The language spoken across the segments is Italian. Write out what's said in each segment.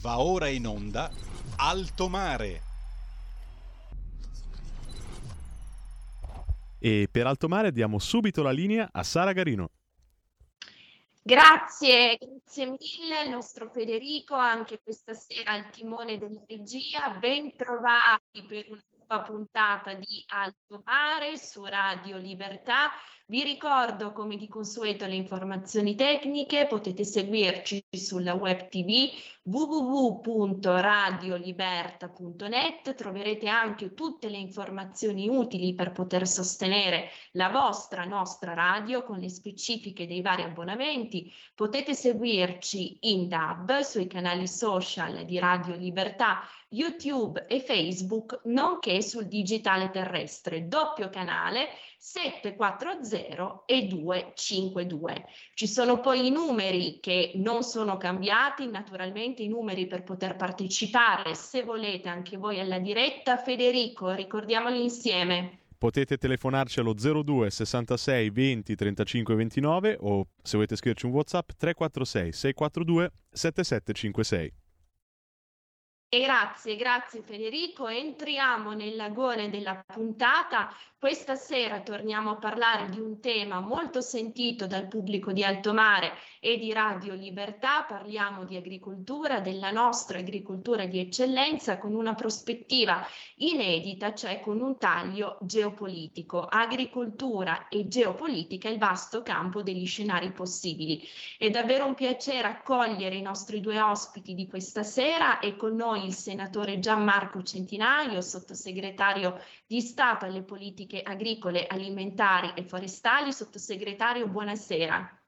Va ora in onda Alto Mare. E per Alto Mare diamo subito la linea a Sara Garino. Grazie, grazie mille al nostro Federico, anche questa sera al timone della regia. Ben trovati per una nuova puntata di Alto Mare su Radio Libertà. Vi ricordo come di consueto le informazioni tecniche, potete seguirci sulla web tv www.radioliberta.net, troverete anche tutte le informazioni utili per poter sostenere la vostra nostra radio con le specifiche dei vari abbonamenti. Potete seguirci in DAB sui canali social di Radio Libertà YouTube e Facebook, nonché sul digitale terrestre, doppio canale 740 e 252. Ci sono poi i numeri che non sono cambiati, naturalmente i numeri per poter partecipare, se volete anche voi alla diretta. Federico, ricordiamoli insieme. Potete telefonarci allo 02 66 20 35 29 o se volete scriverci un WhatsApp 346 642 7756. Grazie, grazie Federico. Entriamo nell'agone della puntata. Questa sera torniamo a parlare di un tema molto sentito dal pubblico di Alto Mare e di Radio Libertà. Parliamo di agricoltura, della nostra agricoltura di eccellenza con una prospettiva inedita, cioè con un taglio geopolitico. Agricoltura e geopolitica il vasto campo degli scenari possibili. È davvero un piacere accogliere i nostri due ospiti di questa sera e con noi il senatore Gianmarco Centinaio, sottosegretario di Stato alle politiche agricole, alimentari e forestali. Sottosegretario, buonasera.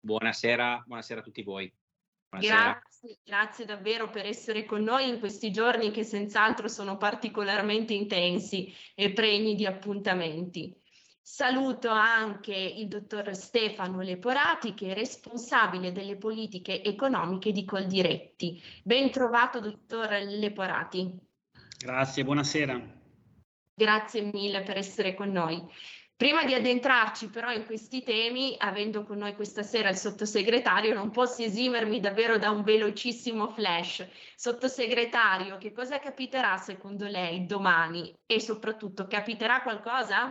Buonasera, buonasera a tutti voi. Grazie, grazie davvero per essere con noi in questi giorni che senz'altro sono particolarmente intensi e pregni di appuntamenti. Saluto anche il dottor Stefano Leporati che è responsabile delle politiche economiche di Coldiretti. Ben trovato dottor Leporati. Grazie, buonasera. Grazie mille per essere con noi. Prima di addentrarci però in questi temi, avendo con noi questa sera il sottosegretario, non posso esimermi davvero da un velocissimo flash. Sottosegretario, che cosa capiterà secondo lei domani e soprattutto capiterà qualcosa?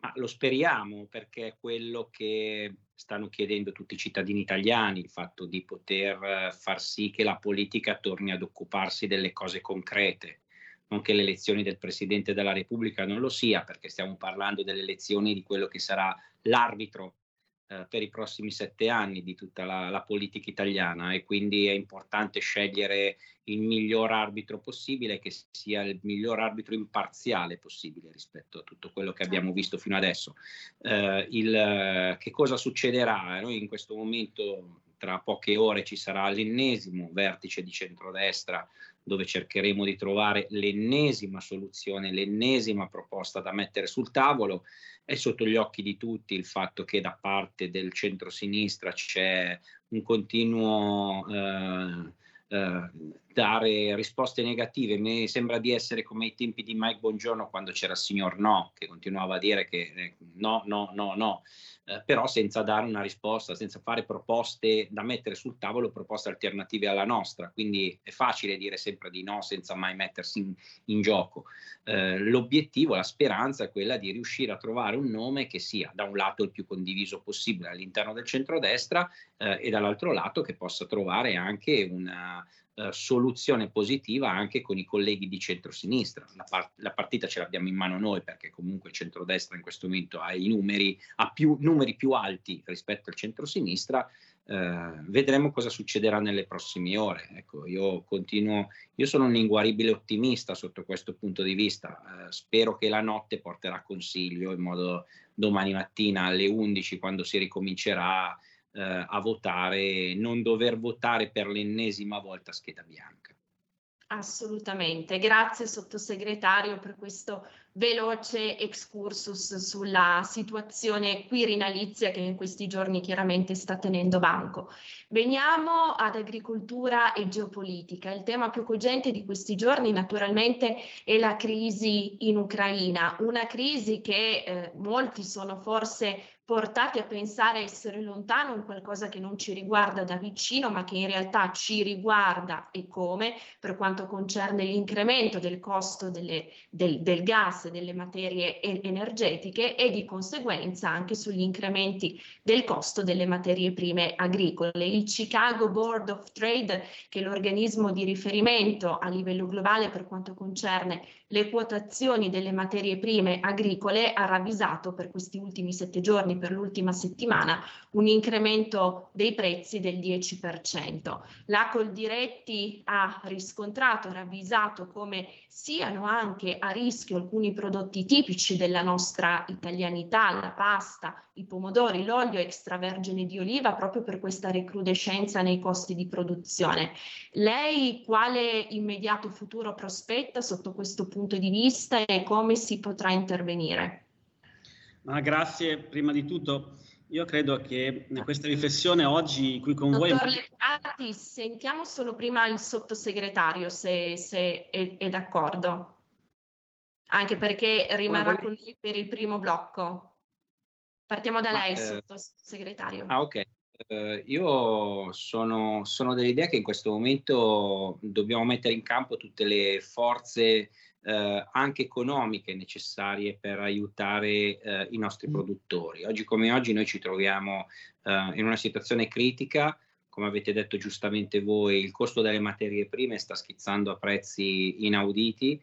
Ma lo speriamo perché è quello che stanno chiedendo tutti i cittadini italiani, il fatto di poter eh, far sì che la politica torni ad occuparsi delle cose concrete, non che le elezioni del Presidente della Repubblica non lo sia, perché stiamo parlando delle elezioni di quello che sarà l'arbitro eh, per i prossimi sette anni di tutta la, la, politica italiana e quindi è importante scegliere il miglior arbitro possibile, che sia il miglior arbitro imparziale possibile rispetto a tutto quello che abbiamo visto fino adesso. Eh, il, che cosa succederà? Noi in questo momento, tra poche ore, ci sarà l'ennesimo vertice di centrodestra dove cercheremo di trovare l'ennesima soluzione, l'ennesima proposta da mettere sul tavolo. È sotto gli occhi di tutti il fatto che da parte del centro-sinistra c'è un continuo eh, eh, dare risposte negative. Mi sembra di essere come ai tempi di Mike Bongiorno quando c'era il signor no, che continuava a dire che eh, no, no, no, no. Eh, però senza dare una risposta, senza fare proposte da mettere sul tavolo, proposte alternative alla nostra. Quindi è facile dire sempre di no senza mai mettersi in, in gioco. Eh, l'obiettivo, la speranza è quella di riuscire a trovare un nome che sia da un lato il più condiviso possibile all'interno del centrodestra eh, e dall'altro lato che possa trovare anche una Uh, soluzione positiva anche con i colleghi di centrosinistra. La, par- la, partita ce l'abbiamo in mano noi perché comunque il centrodestra in questo momento ha i numeri, ha più, numeri più alti rispetto al centrosinistra. Uh, vedremo cosa succederà nelle prossime ore. Ecco, io continuo, io sono un inguaribile ottimista sotto questo punto di vista. Uh, spero che la notte porterà consiglio in modo domani mattina alle 11 quando si ricomincerà eh, a votare, non dover votare per l'ennesima volta scheda bianca. Assolutamente, grazie sottosegretario per questo veloce excursus sulla situazione quirinalizia che in questi giorni chiaramente sta tenendo banco. Veniamo ad agricoltura e geopolitica. Il tema più cogente di questi giorni naturalmente è la crisi in Ucraina, una crisi che eh, molti sono forse portati a pensare essere lontano in qualcosa che non ci riguarda da vicino, ma che in realtà ci riguarda e come per quanto concerne l'incremento del costo delle, del, del, gas e delle materie energetiche e di conseguenza anche sugli incrementi del costo delle materie prime agricole. Il Chicago Board of Trade, che è l'organismo di riferimento a livello globale per quanto concerne le quotazioni delle materie prime agricole, ha ravvisato per questi ultimi sette giorni per l'ultima settimana un incremento dei prezzi del 10%. La Coldiretti ha riscontrato, ravvisato come siano anche a rischio alcuni prodotti tipici della nostra italianità, la pasta, i pomodori, l'olio extravergine di oliva, proprio per questa recrudescenza nei costi di produzione. Lei quale immediato futuro prospetta sotto questo punto di vista e come si potrà intervenire? Ma grazie, prima di tutto io credo che questa riflessione oggi qui con Dottor voi... Lepati, sentiamo solo prima il sottosegretario se, se è, è, d'accordo, anche perché rimarrà con noi per il primo blocco. Partiamo da lei, eh, sottosegretario. Ah, ok. Uh, io sono, sono dell'idea che in questo momento dobbiamo mettere in campo tutte le forze eh, anche economiche necessarie per aiutare eh, i nostri mm. produttori. Oggi come oggi noi ci troviamo in una situazione critica, come avete detto giustamente voi, il costo delle materie prime sta schizzando a prezzi inauditi.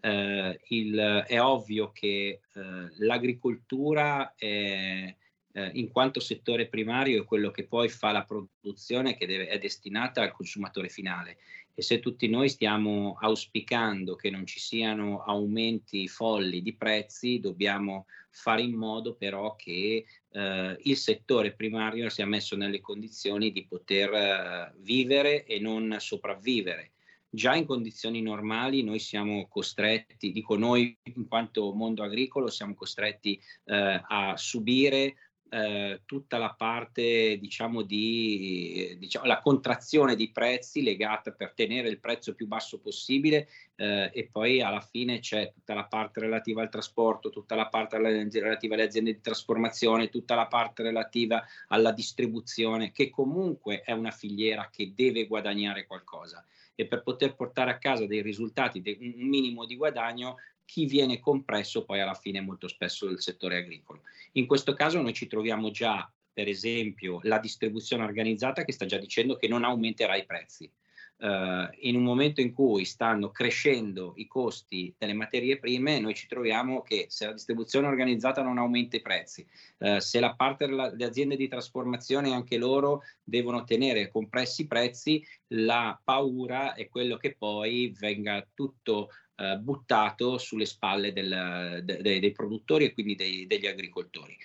Eh, il, è ovvio che eh, l'agricoltura è, eh, in quanto settore primario è quello che poi fa la produzione che deve, è destinata al consumatore finale e se tutti noi stiamo auspicando che non ci siano aumenti folli di prezzi, dobbiamo fare in modo però che eh, il settore primario sia messo nelle condizioni di poter eh, vivere e non sopravvivere. Già in condizioni normali noi siamo costretti, dico noi in quanto mondo agricolo, siamo costretti eh, a subire eh, tutta la parte diciamo di diciamo, la contrazione di prezzi legata per tenere il prezzo più basso possibile eh, e poi alla fine c'è tutta la parte relativa al trasporto, tutta la parte relativa alle aziende di trasformazione, tutta la parte relativa alla distribuzione che comunque è una filiera che deve guadagnare qualcosa e per poter portare a casa dei risultati, un minimo di guadagno, chi viene compresso poi alla fine molto spesso il settore agricolo. In questo caso noi ci troviamo già, per esempio, la distribuzione organizzata che sta già dicendo che non aumenterà i prezzi. Uh, in un momento in cui stanno crescendo i costi delle materie prime, noi ci troviamo che se la distribuzione organizzata non aumenta i prezzi, uh, se la parte delle aziende di trasformazione anche loro devono tenere compressi i prezzi, la paura è quello che poi venga tutto uh, buttato sulle spalle del, de, de, dei produttori e quindi dei, degli agricoltori.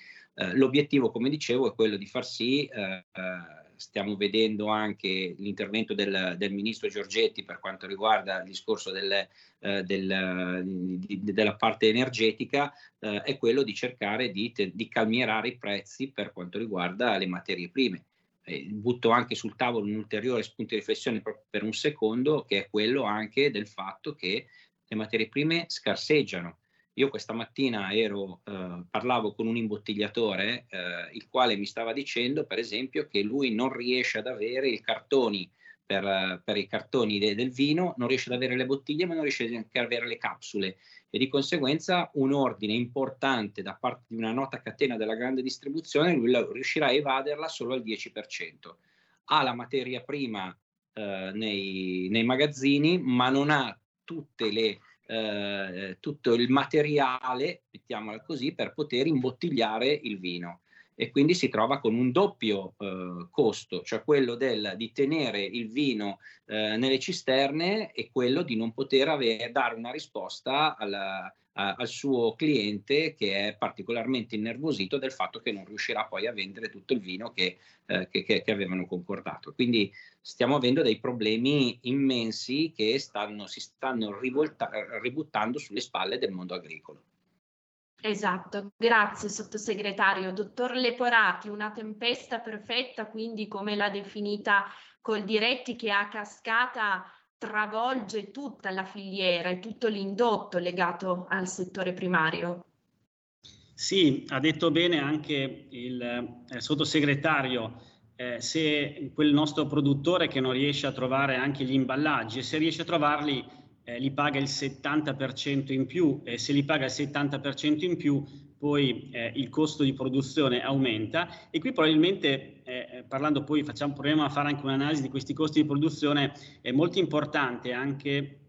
l'obiettivo, come dicevo, è quello di far sì stiamo vedendo anche l'intervento del, del, ministro Giorgetti per quanto riguarda il discorso del, eh, del, di, della parte energetica, eh, è quello di cercare di, di, calmierare i prezzi per quanto riguarda le materie prime. Eh, butto anche sul tavolo un ulteriore spunto di riflessione per un secondo, che è quello anche del fatto che le materie prime scarseggiano io questa mattina ero, eh, parlavo con un imbottigliatore, eh, il quale mi stava dicendo, per esempio, che lui non riesce ad avere i cartoni per, per i cartoni de, del vino, non riesce ad avere le bottiglie, ma non riesce neanche ad avere le capsule. E di conseguenza un ordine importante da parte di una nota catena della grande distribuzione, lui riuscirà a evaderla solo al 10%. Ha la materia prima eh, nei, nei magazzini, ma non ha tutte le eh, tutto il materiale, mettiamola così, per poter imbottigliare il vino. E quindi si trova con un doppio eh, costo, cioè quello del, di tenere il vino eh, nelle cisterne e quello di non poter avere, dare una risposta alla, al suo cliente che è particolarmente innervosito del fatto che non riuscirà poi a vendere tutto il vino che, eh, che, che, avevano concordato. Quindi stiamo avendo dei problemi immensi che stanno, si stanno rivolta, ributtando sulle spalle del mondo agricolo. Esatto, grazie sottosegretario. Dottor Leporati, una tempesta perfetta, quindi come l'ha definita Coldiretti, che a cascata travolge tutta la filiera e tutto l'indotto legato al settore primario. Sì, ha detto bene anche il eh, sottosegretario. Eh, se quel nostro produttore che non riesce a trovare anche gli imballaggi se riesce a trovarli eh, li paga il 70% in più e se li paga il 70% in più poi eh, il costo di produzione aumenta e qui probabilmente eh, parlando poi facciamo proviamo a fare anche un'analisi di questi costi di produzione è molto importante anche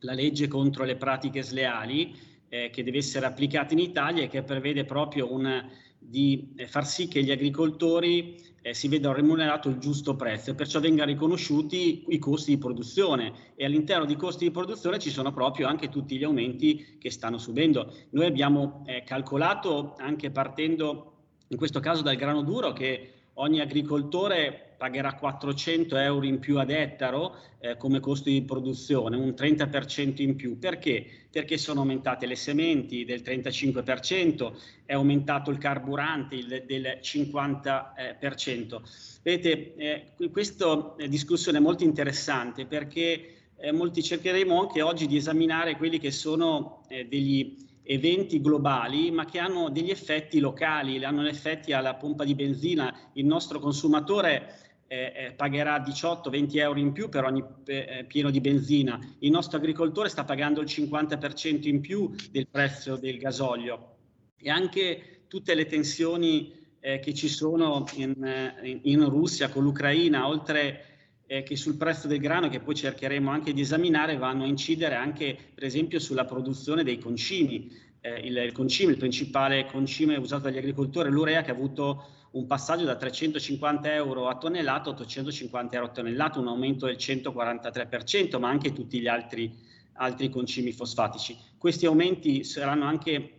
la legge contro le pratiche sleali eh, che deve essere applicata in Italia e che prevede proprio un, di eh, far sì che gli agricoltori eh, si veda remunerato il giusto prezzo e perciò vengano riconosciuti i costi di produzione e all'interno dei costi di produzione ci sono proprio anche tutti gli aumenti che stanno subendo. Noi abbiamo eh, calcolato anche partendo in questo caso dal grano duro che ogni agricoltore pagherà 400 euro in più ad ettaro eh, come costo di produzione, un 30% in più. Perché? Perché sono aumentate le sementi del 35%, è aumentato il carburante il, del 50%. Vedete, eh, questa discussione è molto interessante perché eh, molti cercheremo anche oggi di esaminare quelli che sono eh, degli eventi globali, ma che hanno degli effetti locali, hanno effetti alla pompa di benzina. Il nostro consumatore eh, eh pagherà 18-20 euro in più per ogni eh, pieno di benzina. Il nostro agricoltore sta pagando il 50% in più del prezzo del gasolio. E anche tutte le tensioni eh, che ci sono in, in, in Russia con l'Ucraina, oltre eh, che sul prezzo del grano, che poi cercheremo anche di esaminare, vanno a incidere anche per esempio sulla produzione dei concimi. Eh, il, il, concime, il principale concime usato dagli agricoltori, l'urea, che ha avuto un passaggio da 350 euro a tonnellata a 850 euro a tonnellata, un aumento del 143%, ma anche tutti gli altri, altri concimi fosfatici. Questi aumenti saranno anche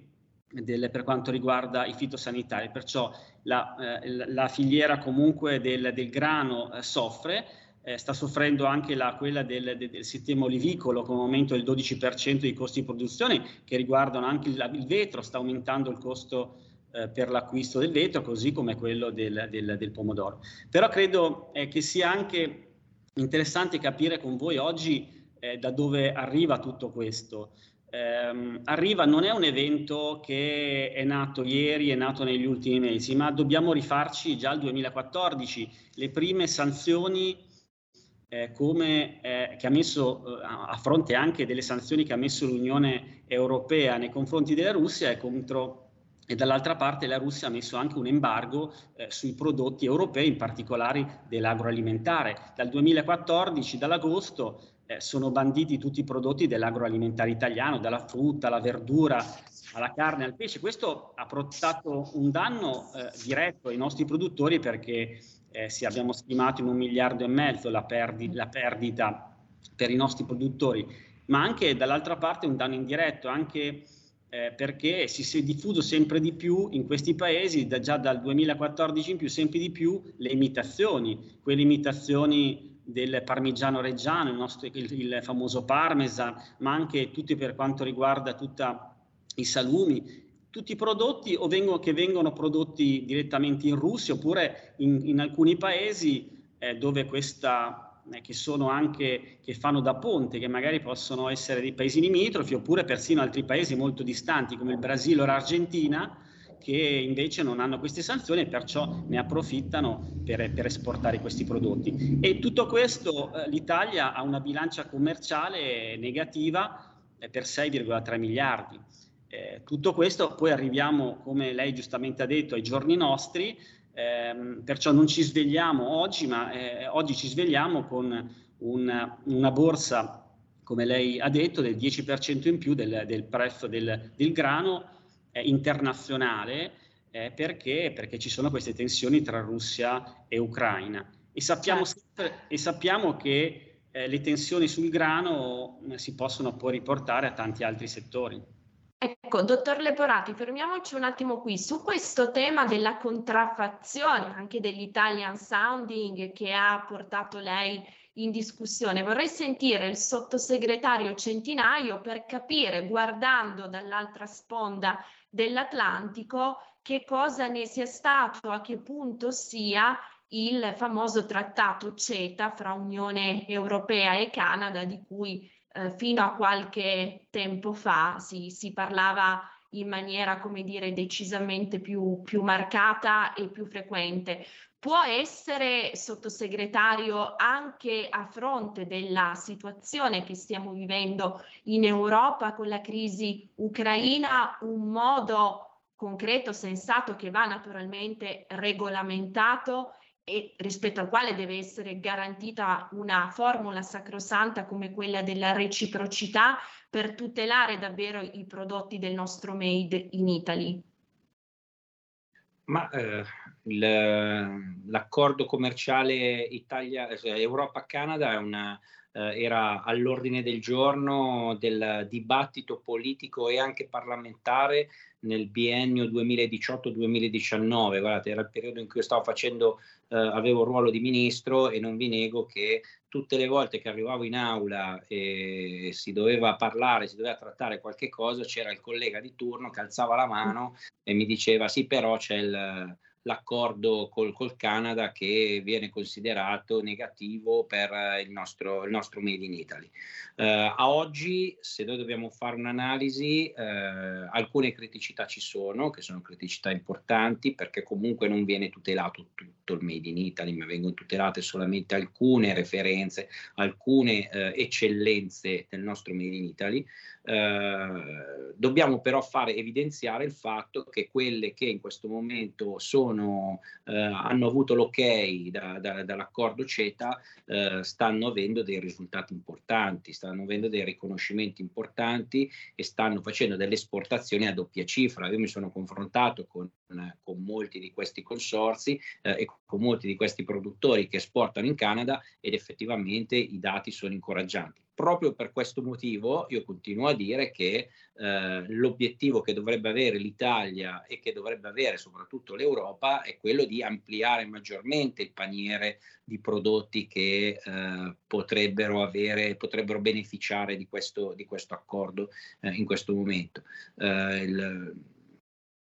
delle, per quanto riguarda i fitosanitari, perciò la, eh, la filiera comunque del, del grano eh, soffre, eh, sta soffrendo anche la, quella del, del, del, sistema olivicolo con un aumento del 12% dei costi di produzione che riguardano anche il, il vetro, sta aumentando il costo eh, per l'acquisto del vetro così come quello del, del pomodoro. Però credo eh, che sia anche interessante capire con voi oggi eh, da dove arriva tutto questo. Eh, arriva, non è un evento che è nato ieri, è nato negli ultimi mesi, ma dobbiamo rifarci già al 2014. Le prime sanzioni eh, come, eh, che ha messo eh, a fronte anche delle sanzioni che ha messo l'Unione Europea nei confronti della Russia e contro e dall'altra parte la Russia ha messo anche un embargo eh, sui prodotti europei, in particolare dell'agroalimentare. Dal 2014, dall'agosto, eh, sono banditi tutti i prodotti dell'agroalimentare italiano, dalla frutta, alla verdura, alla carne, al pesce. Questo ha portato un danno eh, diretto ai nostri produttori perché eh, sì, abbiamo stimato in un miliardo e mezzo la, perdi- la perdita per i nostri produttori, ma anche dall'altra parte un danno indiretto, anche eh, perché si, si, è diffuso sempre di più in questi paesi, da, già dal 2014 in più, sempre di più le imitazioni, quelle imitazioni del parmigiano reggiano, il, nostro, il, il famoso parmesan, ma anche tutti per quanto riguarda tutti i salumi, tutti i prodotti vengono, che vengono prodotti direttamente in Russia oppure in, in alcuni paesi eh, dove questa eh, che sono anche che fanno da ponte, che magari possono essere dei paesi limitrofi oppure persino altri paesi molto distanti come il Brasile o l'Argentina che invece non hanno queste sanzioni e perciò ne approfittano per, per esportare questi prodotti. E tutto questo eh, l'Italia ha una bilancia commerciale negativa eh, per 6,3 miliardi. Eh, tutto questo poi arriviamo, come lei giustamente ha detto, ai giorni nostri, ehm, perciò non ci svegliamo oggi, ma eh, oggi ci svegliamo con una, una, borsa, come lei ha detto, del 10% in più del, del prezzo del, del grano eh, internazionale, eh, perché? perché ci sono queste tensioni tra Russia e Ucraina. E sappiamo, certo. sempre, e sappiamo che eh, le tensioni sul grano eh, si possono poi riportare a tanti altri settori. Ecco, dottor Leporati, fermiamoci un attimo qui su questo tema della contraffazione, anche dell'Italian sounding che ha portato lei in discussione. Vorrei sentire il sottosegretario Centinaio per capire, guardando dall'altra sponda dell'Atlantico, che cosa ne sia stato, a che punto sia il famoso trattato CETA fra Unione Europea e Canada, di cui eh, fino a qualche tempo fa si, si parlava in maniera, come dire, decisamente più, più marcata e più frequente. Può essere, sottosegretario, anche a fronte della situazione che stiamo vivendo in Europa con la crisi ucraina, un modo concreto, sensato, che va naturalmente regolamentato e rispetto al quale deve essere garantita una formula sacrosanta come quella della reciprocità per tutelare davvero i prodotti del nostro made in Italy? Ma eh, il, l'accordo commerciale Italia, cioè Europa-Canada è una, eh, era all'ordine del giorno del dibattito politico e anche parlamentare nel biennio 2018-2019, guardate, era il periodo in cui stavo facendo, eh, avevo il ruolo di ministro e non vi nego che tutte le volte che arrivavo in aula e si doveva parlare, si doveva trattare qualche cosa, c'era il collega di turno che alzava la mano e mi diceva sì, però c'è il, l'accordo col, col, Canada che viene considerato negativo per il nostro, il nostro Made in Italy. Uh, a oggi, se noi dobbiamo fare un'analisi, uh, alcune criticità ci sono, che sono criticità importanti, perché comunque non viene tutelato tutto il Made in Italy, ma vengono tutelate solamente alcune referenze, alcune uh, eccellenze del nostro Made in Italy. Dobbiamo però fare evidenziare il fatto che quelle che in questo momento sono, hanno avuto l'ok da, da, dall'accordo CETA stanno avendo dei risultati importanti stanno avendo dei riconoscimenti importanti e stanno facendo delle esportazioni a doppia cifra. Io mi sono confrontato con, con molti di questi consorsi eh, e con molti di questi produttori che esportano in Canada ed effettivamente i dati sono incoraggianti proprio per questo motivo io continuo a dire che eh, l'obiettivo che dovrebbe avere l'Italia e che dovrebbe avere soprattutto l'Europa è quello di ampliare maggiormente il paniere di prodotti che eh, potrebbero, avere, potrebbero beneficiare di questo, di questo accordo eh, in questo momento. Eh, il,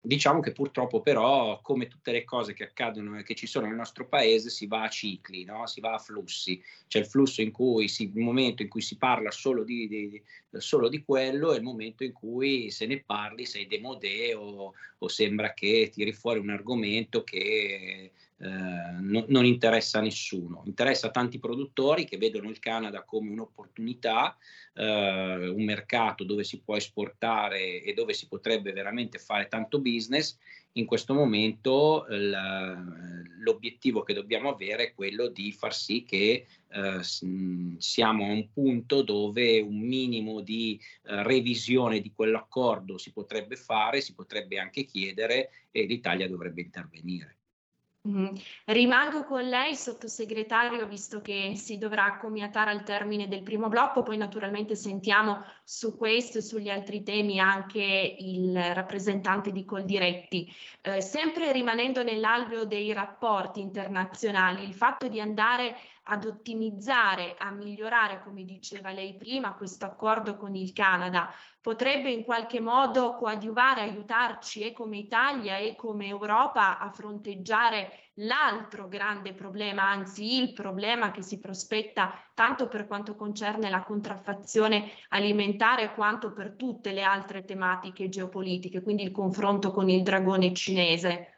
Diciamo che purtroppo però, come tutte le cose che accadono e che ci sono nel nostro paese, si va a cicli, no? si va a flussi. C'è il flusso in cui si, il momento in cui si parla solo di, di, solo di quello e il momento in cui se ne parli sei demodé o, sembra che tiri fuori un argomento che no, non interessa a nessuno, interessa a tanti produttori che vedono il Canada come un'opportunità, eh, un mercato dove si può esportare e dove si potrebbe veramente fare tanto business. In questo momento l'obiettivo che dobbiamo avere è quello di far sì che eh, siamo a un punto dove un minimo di eh, revisione di quell'accordo si potrebbe fare, si potrebbe anche chiedere e l'Italia dovrebbe intervenire. Mm. Rimango con lei, sottosegretario, visto che si dovrà accomiatare al termine del primo blocco, poi naturalmente sentiamo su questo e sugli altri temi anche il rappresentante di Coldiretti. Eh, sempre rimanendo nell'alveo dei rapporti internazionali, il fatto di andare ad ottimizzare, a migliorare, come diceva lei prima, questo accordo con il Canada potrebbe in qualche modo coadiuvare, aiutarci e come Italia e come Europa a fronteggiare l'altro grande problema, anzi il problema che si prospetta tanto per quanto concerne la contraffazione alimentare quanto per tutte le altre tematiche geopolitiche, quindi il confronto con il dragone cinese.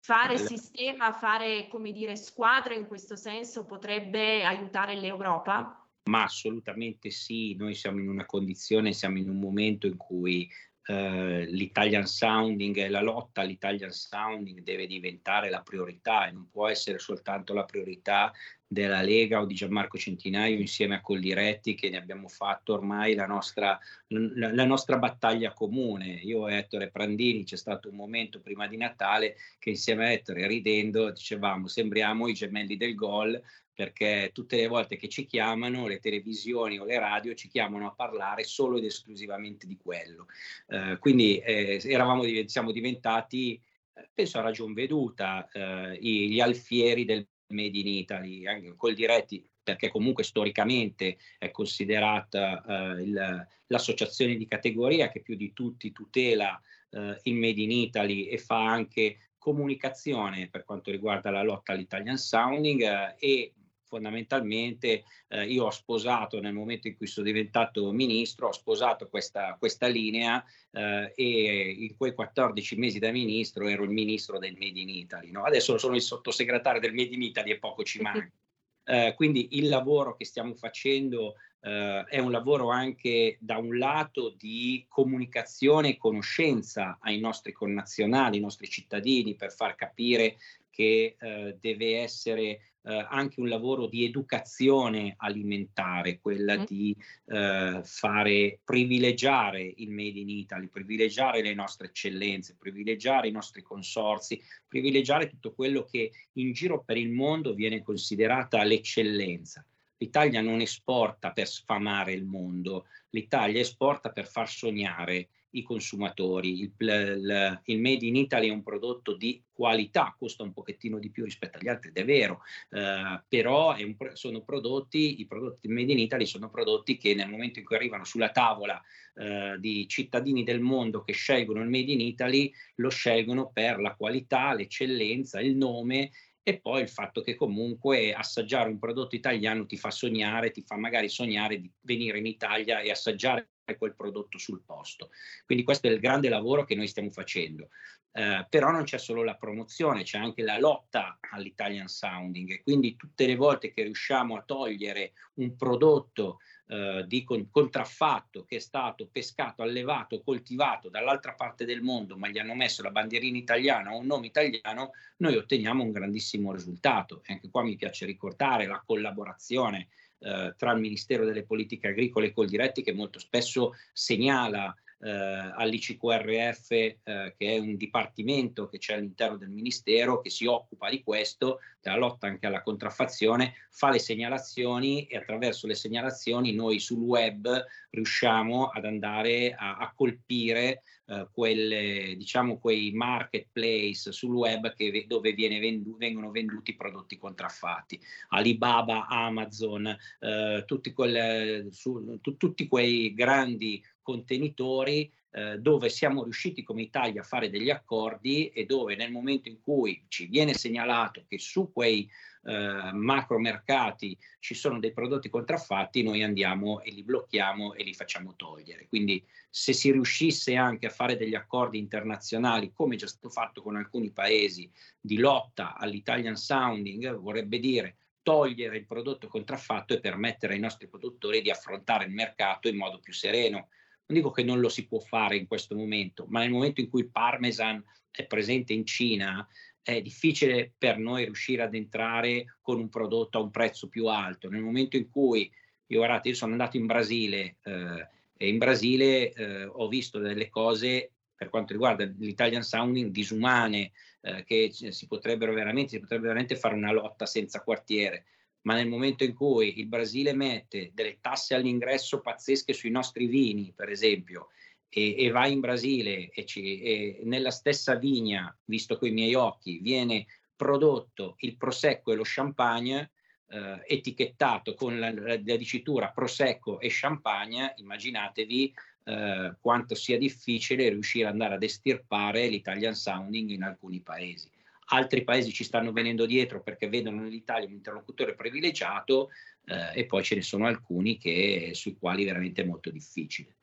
Fare sistema, fare come dire squadra in questo senso potrebbe aiutare l'Europa? Ma assolutamente sì, noi siamo in una condizione, siamo in un momento in cui eh, l'Italian sounding e la lotta all'Italian sounding deve diventare la priorità e non può essere soltanto la priorità della Lega o di Gianmarco Centinaio insieme a Coldiretti che ne abbiamo fatto ormai la nostra, la, nostra battaglia comune. Io e Ettore Prandini c'è stato un momento prima di Natale che insieme a Ettore ridendo dicevamo sembriamo i gemelli del gol perché tutte le volte che ci chiamano, le televisioni o le radio ci chiamano a parlare solo ed esclusivamente di quello. Eh, quindi eh, eravamo, siamo diventati, eh, penso a ragion veduta, eh, gli alfieri del Made in Italy, anche col diretti perché comunque storicamente è considerata eh, il, l'associazione di categoria che più di tutti tutela eh, il Made in Italy e fa anche comunicazione per quanto riguarda la lotta all'Italian Sounding eh, e fondamentalmente eh, io ho sposato nel momento in cui sono diventato ministro, ho sposato questa, questa linea eh, e in quei 14 mesi da ministro ero il ministro del Made in Italy. No? Adesso sono il sottosegretario del Made in Italy e poco ci manca. Eh, quindi il lavoro che stiamo facendo eh, è un lavoro anche da un lato di comunicazione e conoscenza ai nostri connazionali, ai nostri cittadini, per far capire che eh, deve essere eh, anche un lavoro di educazione alimentare, quella mm. di eh, fare privilegiare il Made in Italy, privilegiare le nostre eccellenze, privilegiare i nostri consorsi, privilegiare tutto quello che in giro per il mondo viene considerata l'eccellenza. L'Italia non esporta per sfamare il mondo, l'Italia esporta per far sognare i consumatori. Il, il, il, Made in Italy è un prodotto di qualità, costa un pochettino di più rispetto agli altri ed è vero, eh, però è un, sono prodotti, i prodotti Made in Italy sono prodotti che nel momento in cui arrivano sulla tavola eh, di cittadini del mondo che scelgono il Made in Italy, lo scelgono per la qualità, l'eccellenza, il nome e poi il fatto che comunque assaggiare un prodotto italiano ti fa sognare, ti fa magari sognare di venire in Italia e assaggiare quel prodotto sul posto. Quindi questo è il grande lavoro che noi stiamo facendo. Eh, però non c'è solo la promozione, c'è anche la lotta all'Italian sounding e quindi tutte le volte che riusciamo a togliere un prodotto eh, di con- contraffatto che è stato pescato, allevato, coltivato dall'altra parte del mondo, ma gli hanno messo la bandierina italiana o un nome italiano, noi otteniamo un grandissimo risultato. E anche qua mi piace ricordare la collaborazione eh, tra il Ministero delle Politiche Agricole e Coldiretti che molto spesso segnala eh, all'ICQRF, eh, che è un dipartimento che c'è all'interno del Ministero che si occupa di questo, della lotta anche alla contraffazione, fa le segnalazioni e attraverso le segnalazioni noi sul web riusciamo ad andare a, a colpire eh, quelle, diciamo, quei marketplace sul web che, dove vendu, vengono venduti prodotti contraffatti. Alibaba, Amazon, eh, tutti, quelle, su, tu, tutti quei grandi contenitori eh, dove siamo riusciti come Italia a fare degli accordi e dove nel momento in cui ci viene segnalato che su quei eh, macro mercati ci sono dei prodotti contraffatti, noi andiamo e li blocchiamo e li facciamo togliere. Quindi se si riuscisse anche a fare degli accordi internazionali, come già stato fatto con alcuni paesi, di lotta all'Italian sounding, vorrebbe dire togliere il prodotto contraffatto e permettere ai nostri produttori di affrontare il mercato in modo più sereno non dico che non lo si può fare in questo momento, ma nel momento in cui il parmesan è presente in Cina, è difficile per noi riuscire ad entrare con un prodotto a un prezzo più alto. Nel momento in cui, io guardate, io sono andato in Brasile eh, e in Brasile eh, ho visto delle cose per quanto riguarda l'Italian Sounding disumane, eh, che si potrebbero si potrebbe veramente fare una lotta senza quartiere ma nel momento in cui il Brasile mette delle tasse all'ingresso pazzesche sui nostri vini, per esempio, e, e vai in Brasile e, ci, e nella stessa vigna, visto coi miei occhi, viene prodotto il prosecco e lo champagne, eh, etichettato con la, la, dicitura prosecco e champagne, immaginatevi eh, quanto sia difficile riuscire ad andare ad estirpare l'Italian sounding in alcuni paesi altri paesi ci stanno venendo dietro perché vedono nell'Italia un interlocutore privilegiato eh, e poi ce ne sono alcuni che, sui quali è veramente molto difficile.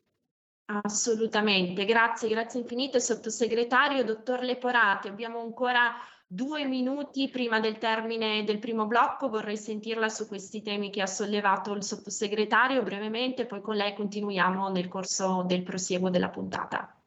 Assolutamente, grazie, grazie infinite sottosegretario. Dottor Leporati, abbiamo ancora due minuti prima del termine del primo blocco, vorrei sentirla su questi temi che ha sollevato il sottosegretario brevemente, poi con lei continuiamo nel corso del prosieguo della puntata.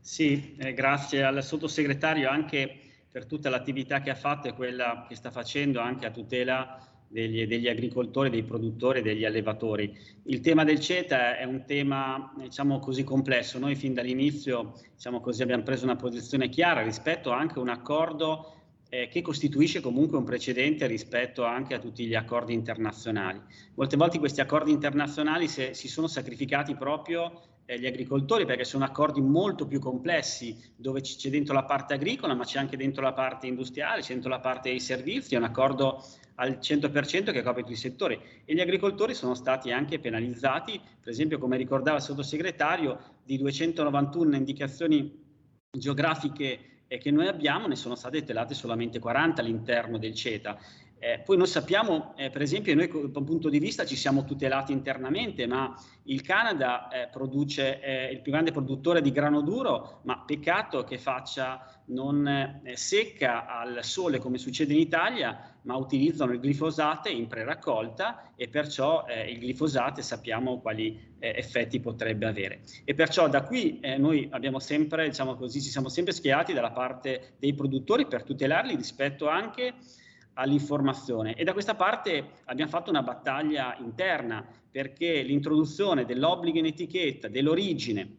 Sì, eh, grazie al sottosegretario anche per tutta l'attività che ha fatto e quella che sta facendo anche a tutela degli, degli, agricoltori, dei produttori degli allevatori. Il tema del CETA è un tema, diciamo così, complesso. Noi fin dall'inizio, diciamo così, abbiamo preso una posizione chiara rispetto anche a un accordo eh, che costituisce comunque un precedente rispetto anche a tutti gli accordi internazionali. Molte volte questi accordi internazionali se, si sono sacrificati proprio gli agricoltori perché sono accordi molto più complessi dove c'è dentro la parte agricola ma c'è anche dentro la parte industriale, c'è dentro la parte dei servizi, è un accordo al 100% che copre tutti i settori. E gli agricoltori sono stati anche penalizzati, per esempio come ricordava il sottosegretario, di 291 indicazioni geografiche che noi abbiamo, ne sono state tutelate solamente 40 all'interno del CETA Eh, poi noi sappiamo, eh, per esempio, noi da un punto di vista ci siamo tutelati internamente, ma il Canada eh, produce, è il più grande produttore di grano duro, ma peccato che faccia non eh, secca al sole come succede in Italia, ma utilizzano il glifosate in preraccolta e perciò eh, il glifosate sappiamo quali eh, effetti potrebbe avere. E perciò da qui noi abbiamo sempre, diciamo così, ci siamo sempre schierati dalla parte dei produttori per tutelarli rispetto anche all'informazione. E da questa parte abbiamo fatto una battaglia interna perché l'introduzione dell'obbligo in etichetta dell'origine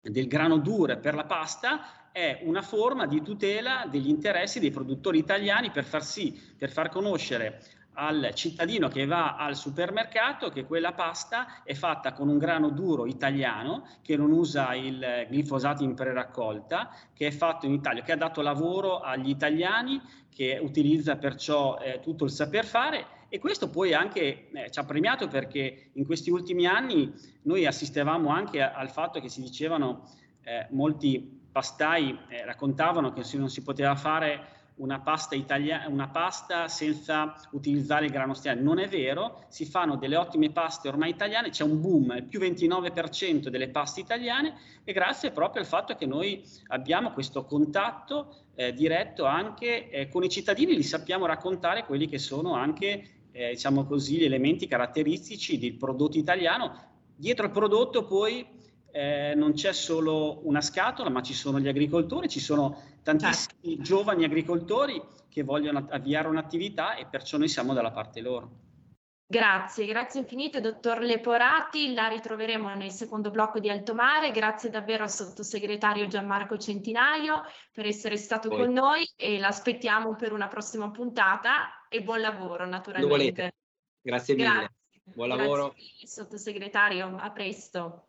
del grano duro per la pasta è una forma di tutela degli interessi dei produttori italiani per far sì, per far conoscere al cittadino che va al supermercato che quella pasta è fatta con un grano duro italiano che non usa il glifosato in preraccolta, che è fatto in Italia, che ha dato lavoro agli italiani, che utilizza perciò eh, tutto il saper fare. E questo poi anche eh, ci ha premiato perché in questi ultimi anni noi assistevamo anche a, al fatto che si dicevano eh, molti pastai eh, raccontavano che non si poteva fare una pasta, italia- una pasta senza utilizzare il grano stiano. Non è vero, si fanno delle ottime paste ormai italiane, c'è un boom, il più 29% delle paste italiane e grazie proprio al fatto che noi abbiamo questo contatto eh, diretto anche eh, con i cittadini, li sappiamo raccontare quelli che sono anche, eh, diciamo così, gli elementi caratteristici del prodotto italiano. Dietro il prodotto poi eh, non c'è solo una scatola, ma ci sono gli agricoltori, ci sono tantissimi certo. giovani agricoltori che vogliono avviare un'attività e perciò noi siamo dalla parte loro. Grazie, grazie infinite dottor Leporati, la ritroveremo nel secondo blocco di Alto Mare, grazie davvero al sottosegretario Gianmarco Centinaio per essere stato Poi. con noi e l'aspettiamo per una prossima puntata e buon lavoro naturalmente. Grazie mille, grazie. buon lavoro. Grazie, sottosegretario, a presto.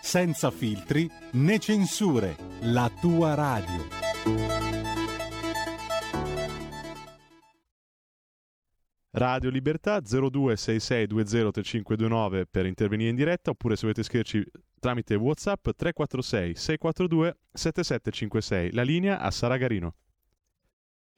senza filtri né censure, la tua radio. Radio Libertà 0266203529 per intervenire in diretta oppure se volete scriverci tramite Whatsapp 346 642 7756. La linea a Saragarino.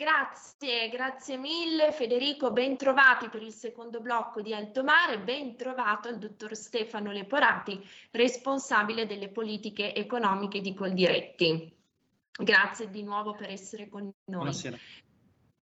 Grazie, grazie mille Federico, ben trovati per il secondo blocco di Alto Mare, ben trovato il dottor Stefano Leporati, responsabile delle politiche economiche di Coldiretti. Grazie di nuovo per essere con noi. Buonasera.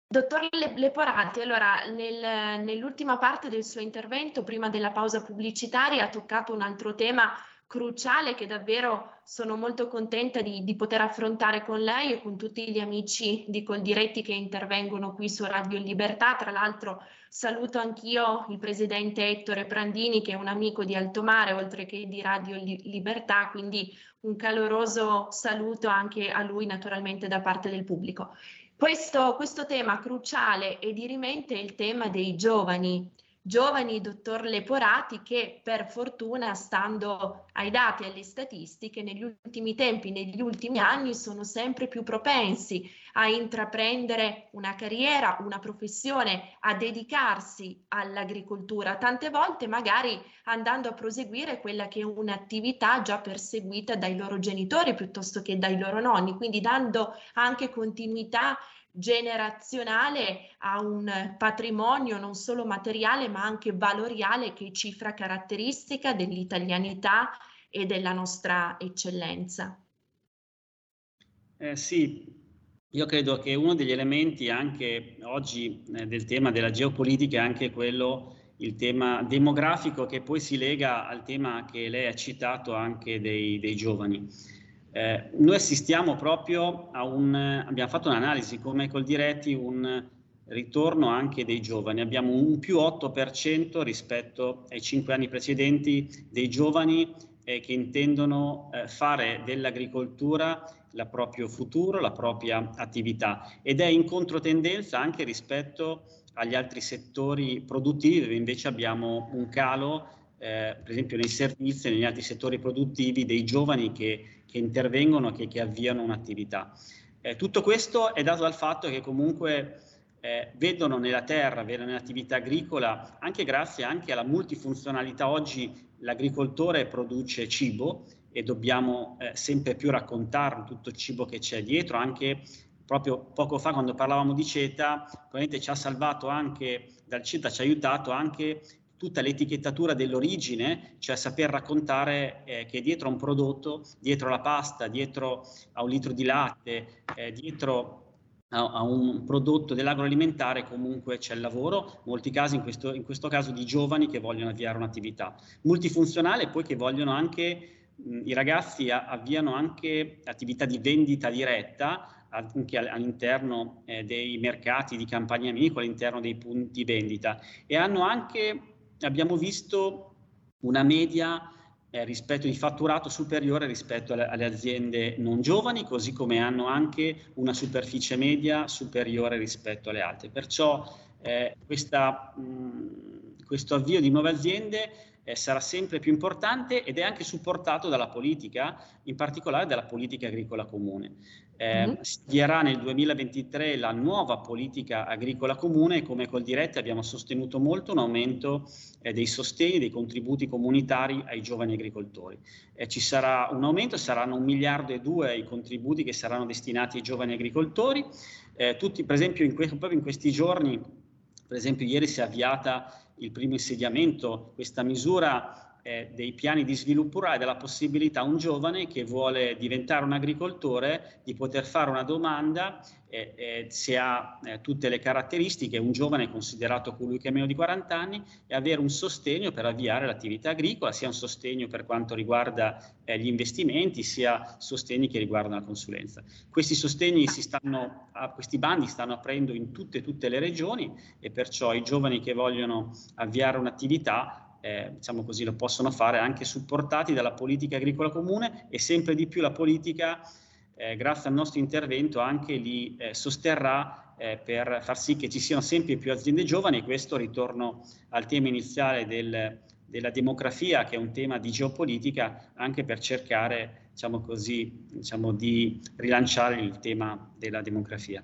Dottor Leporati, allora nel, nell'ultima parte del suo intervento, prima della pausa pubblicitaria, ha toccato un altro tema cruciale che davvero sono molto contenta di, di, poter affrontare con lei e con tutti gli amici di Coldiretti che intervengono qui su Radio Libertà. Tra l'altro saluto anch'io il presidente Ettore Prandini che è un amico di Altomare oltre che di Radio Libertà, quindi un caloroso saluto anche a lui naturalmente da parte del pubblico. Questo, questo tema cruciale e dirimente è il tema dei giovani giovani dottor Leporati che per fortuna, stando ai dati e alle statistiche, negli ultimi tempi, negli ultimi anni sono sempre più propensi a intraprendere una carriera, una professione, a dedicarsi all'agricoltura, tante volte magari andando a proseguire quella che è un'attività già perseguita dai loro genitori piuttosto che dai loro nonni, quindi dando anche continuità generazionale a un patrimonio non solo materiale ma anche valoriale che cifra caratteristica dell'italianità e della nostra eccellenza. Eh, sì, io credo che uno degli elementi anche oggi eh, del tema della geopolitica è anche quello, il tema demografico che poi si lega al tema che lei ha citato anche dei, dei giovani. Eh, noi assistiamo proprio a un, abbiamo fatto un'analisi come col diretti, un ritorno anche dei giovani. Abbiamo un più 8% rispetto ai cinque anni precedenti dei giovani eh, che intendono eh, fare dell'agricoltura il proprio futuro, la propria attività ed è in controtendenza anche rispetto agli altri settori produttivi dove invece abbiamo un calo, eh, per esempio nei servizi e negli altri settori produttivi dei giovani che, che intervengono che, che, avviano un'attività. Eh, tutto questo è dato dal fatto che comunque eh, vedono nella terra, vedono nell'attività agricola, anche grazie anche alla multifunzionalità oggi l'agricoltore produce cibo e dobbiamo eh, sempre più raccontare tutto il cibo che c'è dietro, anche proprio poco fa quando parlavamo di CETA, probabilmente ci ha salvato anche dal CETA, ci ha aiutato anche tutta l'etichettatura dell'origine, cioè saper raccontare eh, che dietro a un prodotto, dietro la pasta, dietro a un litro di latte, eh, dietro a, un prodotto dell'agroalimentare comunque c'è il lavoro, in molti casi in questo, in questo caso di giovani che vogliono avviare un'attività multifunzionale e poi che vogliono anche, mh, i ragazzi a, avviano anche attività di vendita diretta anche all'interno eh, dei mercati di campagna amico, all'interno dei punti vendita. E hanno anche, abbiamo visto, una media eh, rispetto di fatturato superiore rispetto alle, alle, aziende non giovani, così come hanno anche una superficie media superiore rispetto alle altre. Perciò eh, questa, mh, questo avvio di nuove aziende eh, sarà sempre più importante ed è anche supportato dalla politica, in particolare dalla politica agricola comune. Eh, mm-hmm. Si avvierà nel 2023 la nuova politica agricola comune e come col Diretti abbiamo sostenuto molto un aumento eh, dei sostegni, dei contributi comunitari ai giovani agricoltori. Eh, ci sarà un aumento, saranno un miliardo e due i contributi che saranno destinati ai giovani agricoltori. Eh, tutti, per esempio, in que- proprio in questi giorni, per esempio ieri si è avviata il primo insediamento, questa misura eh, dei piani di sviluppo rurale, della possibilità a un giovane che vuole diventare un agricoltore di poter fare una domanda eh, eh, se ha eh, tutte le caratteristiche, un giovane considerato colui che ha meno di 40 anni e avere un sostegno per avviare l'attività agricola, sia un sostegno per quanto riguarda eh, gli investimenti, sia sostegni che riguardano la consulenza. Questi sostegni si stanno, questi bandi stanno aprendo in tutte, tutte le regioni e perciò i giovani che vogliono avviare un'attività eh, diciamo così, lo possono fare anche supportati dalla politica agricola comune e sempre di più la politica, eh, grazie al nostro intervento, anche li eh, sosterrà eh, per far sì che ci siano sempre più aziende giovani e questo ritorno al tema iniziale del, della demografia, che è un tema di geopolitica, anche per cercare diciamo così, diciamo, di rilanciare il tema della demografia.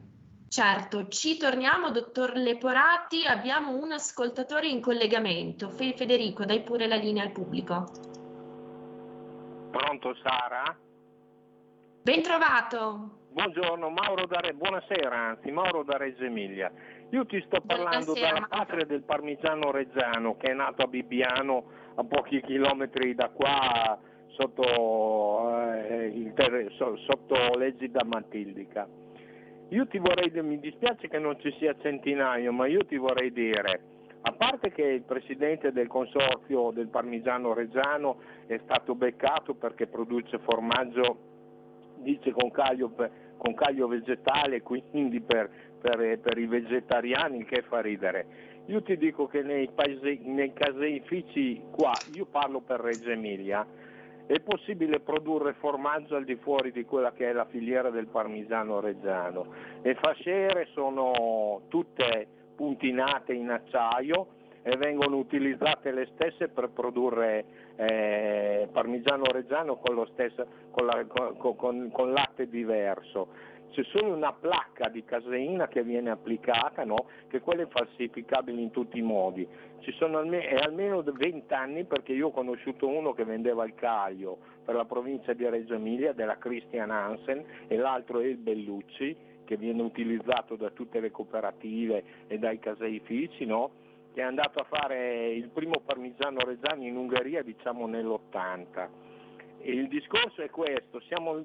Certo, ci torniamo, dottor Leporati, abbiamo un ascoltatore in collegamento. Federico, dai pure la linea al pubblico. Pronto Sara? Ben trovato. Buongiorno, Mauro da Re... buonasera, anzi Mauro da Reggio Emilia. Io ti sto parlando buonasera, dalla patria del parmigiano reggiano che è nato a Bibbiano a pochi chilometri da qua sotto, eh, ter... sotto leggi da Matildica. Io ti vorrei mi dispiace che non ci sia centinaio, ma io ti vorrei dire, a parte che il presidente del consorzio del parmigiano reggiano è stato beccato perché produce formaggio, dice con caglio, con caglio vegetale, quindi per, per, per, i vegetariani, che fa ridere. Io ti dico che nei, paesi, nei caseifici qua, io parlo per Reggio Emilia, è possibile produrre formaggio al di fuori di quella che è la filiera del parmigiano reggiano. Le fasciere sono tutte puntinate in acciaio e vengono utilizzate le stesse per produrre eh, parmigiano reggiano con, stesso, con, la, con, con, con latte diverso c'è solo una placca di caseina che viene applicata, no? che quella è falsificabile in tutti i modi. Ci sono almeno, è almeno 20 anni perché io ho conosciuto uno che vendeva il caglio per la provincia di Reggio Emilia, della Christian Hansen, e l'altro è il Bellucci, che viene utilizzato da tutte le cooperative e dai caseifici, no? che è andato a fare il primo parmigiano reggiano in Ungheria diciamo nell'80 il discorso è questo, siamo,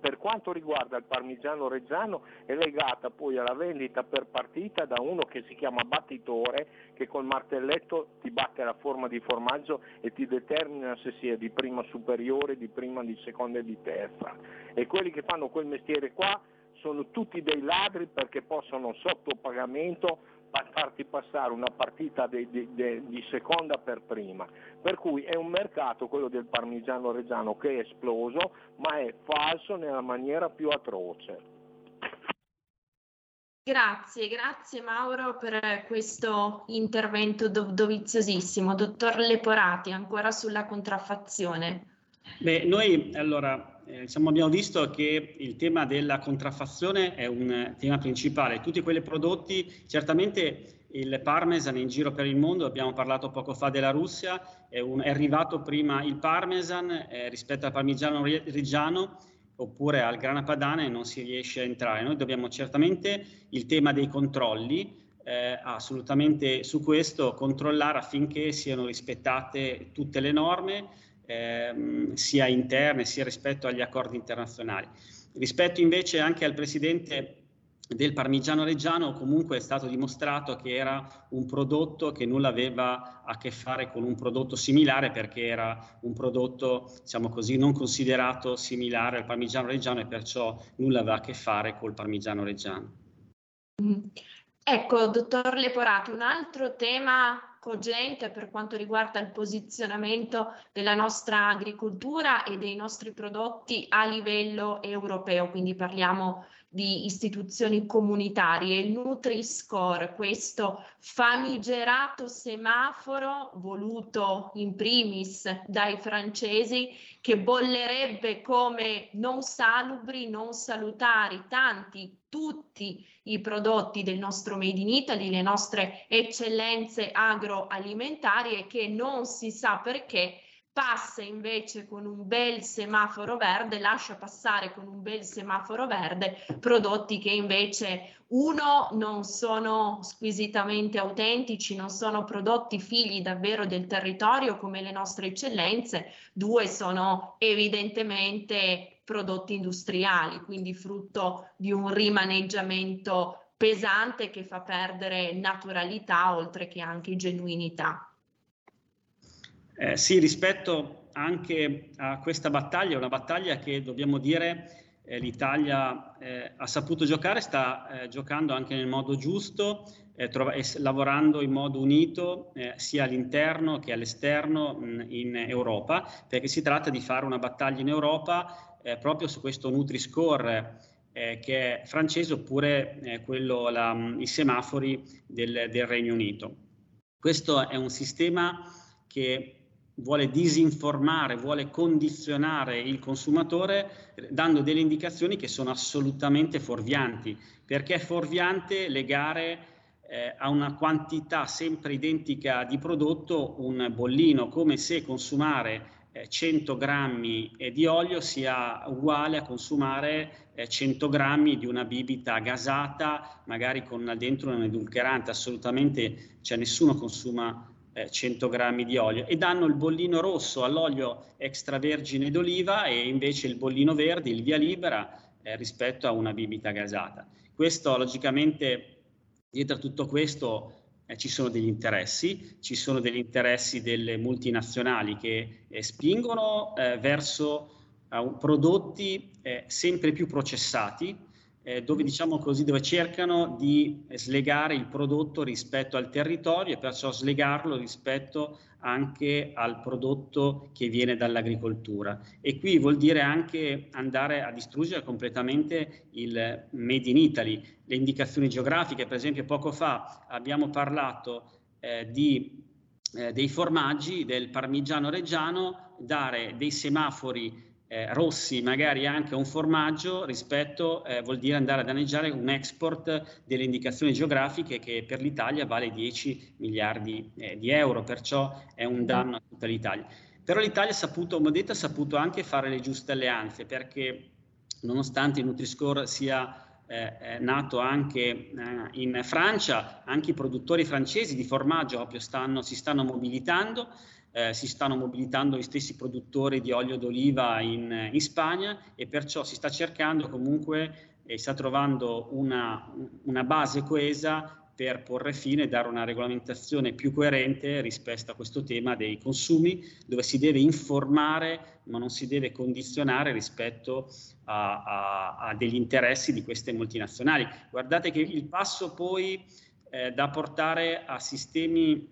per quanto riguarda il parmigiano reggiano è legata poi alla vendita per partita da uno che si chiama battitore che col martelletto ti batte la forma di formaggio e ti determina se sia di prima superiore, di prima, di seconda e di terza. E quelli che fanno quel mestiere qua sono tutti dei ladri perché possono sotto pagamento farti passare una partita di, di, di, seconda per prima. Per cui è un mercato, quello del parmigiano reggiano, che è esploso, ma è falso nella maniera più atroce. Grazie, grazie Mauro per questo intervento doviziosissimo. Dottor Leporati, ancora sulla contraffazione. Beh, noi allora eh, diciamo, abbiamo visto che il tema della contraffazione è un tema principale. Tutti quei prodotti, certamente il parmesan in giro per il mondo, abbiamo parlato poco fa della Russia, è, un, è arrivato prima il parmesan eh, rispetto al parmigiano reggiano oppure al grana padana e non si riesce a entrare. Noi dobbiamo certamente il tema dei controlli, eh, assolutamente su questo controllare affinché siano rispettate tutte le norme, ehm, sia interne sia rispetto agli accordi internazionali. Rispetto invece anche al presidente del parmigiano reggiano comunque è stato dimostrato che era un prodotto che nulla aveva a che fare con un prodotto similare perché era un prodotto diciamo così non considerato similare al parmigiano reggiano e perciò nulla aveva a che fare col parmigiano reggiano. Mm. Ecco, dottor Leporati, un altro tema cogente per quanto riguarda il posizionamento della nostra agricoltura e dei nostri prodotti a livello europeo, quindi parliamo di istituzioni comunitarie, il Nutri-Score, questo famigerato semaforo voluto in primis dai francesi che bollerebbe come non salubri, non salutari tanti, tutti i prodotti del nostro Made in Italy, le nostre eccellenze agroalimentari e che non si sa perché passa invece con un bel semaforo verde, lascia passare con un bel semaforo verde prodotti che invece uno non sono squisitamente autentici, non sono prodotti figli davvero del territorio come le nostre eccellenze, due sono evidentemente prodotti industriali, quindi frutto di un rimaneggiamento pesante che fa perdere naturalità oltre che anche genuinità. Eh, sì, rispetto anche a questa battaglia, una battaglia che dobbiamo dire eh, l'Italia eh, ha saputo giocare, sta eh, giocando anche nel modo giusto eh, trova- lavorando in modo unito eh, sia all'interno che all'esterno mh, in Europa, perché si tratta di fare una battaglia in Europa proprio su questo Nutri-Score che è francese oppure quello, la, i semafori del, del Regno Unito. Questo è un sistema che vuole disinformare, vuole condizionare il consumatore dando delle indicazioni che sono assolutamente fuorvianti, perché è fuorviante legare eh, a una quantità sempre identica di prodotto un bollino, come se consumare eh, 100 grammi di olio sia uguale a consumare eh, 100 grammi di una bibita gasata, magari con dentro un edulcorante, assolutamente, cioè nessuno consuma 100 eh, grammi di olio e danno il bollino rosso all'olio extravergine d'oliva e invece il bollino verde, il via libera, eh, rispetto a una bibita gasata. Questo logicamente, dietro a tutto questo eh, ci sono degli interessi, ci sono degli interessi delle multinazionali che eh, spingono eh, verso prodotti sempre più processati, eh, dove diciamo così, dove cercano di slegare il prodotto rispetto al territorio e perciò slegarlo rispetto anche al prodotto che viene dall'agricoltura. E qui vuol dire anche andare a distruggere completamente il Made in Italy, le indicazioni geografiche, per esempio poco fa abbiamo parlato eh, di, eh, dei formaggi, del parmigiano reggiano, dare dei semafori eh, rossi magari anche un formaggio rispetto eh, vuol dire andare a danneggiare un export delle indicazioni geografiche che per l'Italia vale 10 miliardi eh, di euro, perciò è un danno a tutta l'Italia. Però l'Italia ha saputo, come detto, ha saputo anche fare le giuste alleanze perché nonostante il Nutri-Score sia eh, nato anche eh, in Francia, anche i produttori francesi di formaggio proprio stanno, si stanno mobilitando, eh, si stanno mobilitando gli stessi produttori di olio d'oliva in, in Spagna e perciò si sta cercando comunque e sta trovando una, una base coesa per porre fine e dare una regolamentazione più coerente rispetto a questo tema dei consumi, dove si deve informare ma non si deve condizionare rispetto a, a, a degli interessi di queste multinazionali. Guardate che il passo poi eh, da portare a sistemi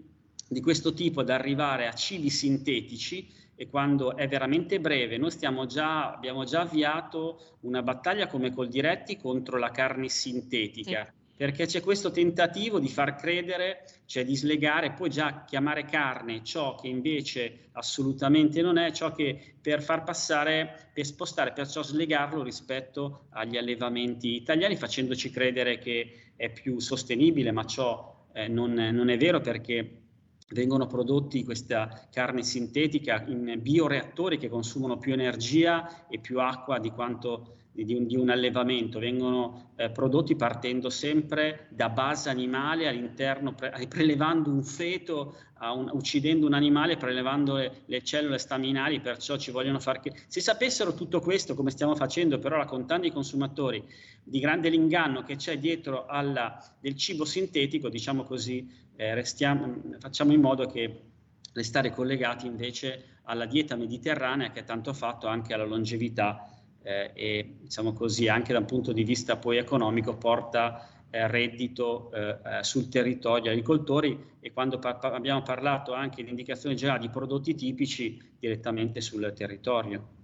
di questo tipo, ad arrivare a cibi sintetici, e quando è veramente breve, noi già, abbiamo già avviato una battaglia come col diretti contro la carne sintetica. Sì perché c'è questo tentativo di far credere, cioè di slegare, poi già chiamare carne ciò che invece assolutamente non è, ciò che per far passare, per spostare, perciò slegarlo rispetto agli allevamenti italiani, facendoci credere che è più sostenibile, ma ciò eh, non, non è vero perché vengono prodotti questa carne sintetica in bioreattori che consumano più energia e più acqua di quanto di un, di un allevamento, vengono eh, prodotti partendo sempre da base animale all'interno, pre- prelevando un feto, un, uccidendo un animale, prelevando le, le, cellule staminali, perciò ci vogliono far che... Se sapessero tutto questo, come stiamo facendo, però raccontando ai consumatori di grande l'inganno che c'è dietro alla, del cibo sintetico, diciamo così, eh, restiamo, facciamo in modo che restare collegati invece alla dieta mediterranea che tanto ha fatto anche alla longevità eh, e diciamo così anche da un punto di vista poi economico porta eh, reddito eh, eh sul territorio agli agricoltori e quando par- abbiamo parlato anche di indicazioni generali di prodotti tipici direttamente sul territorio.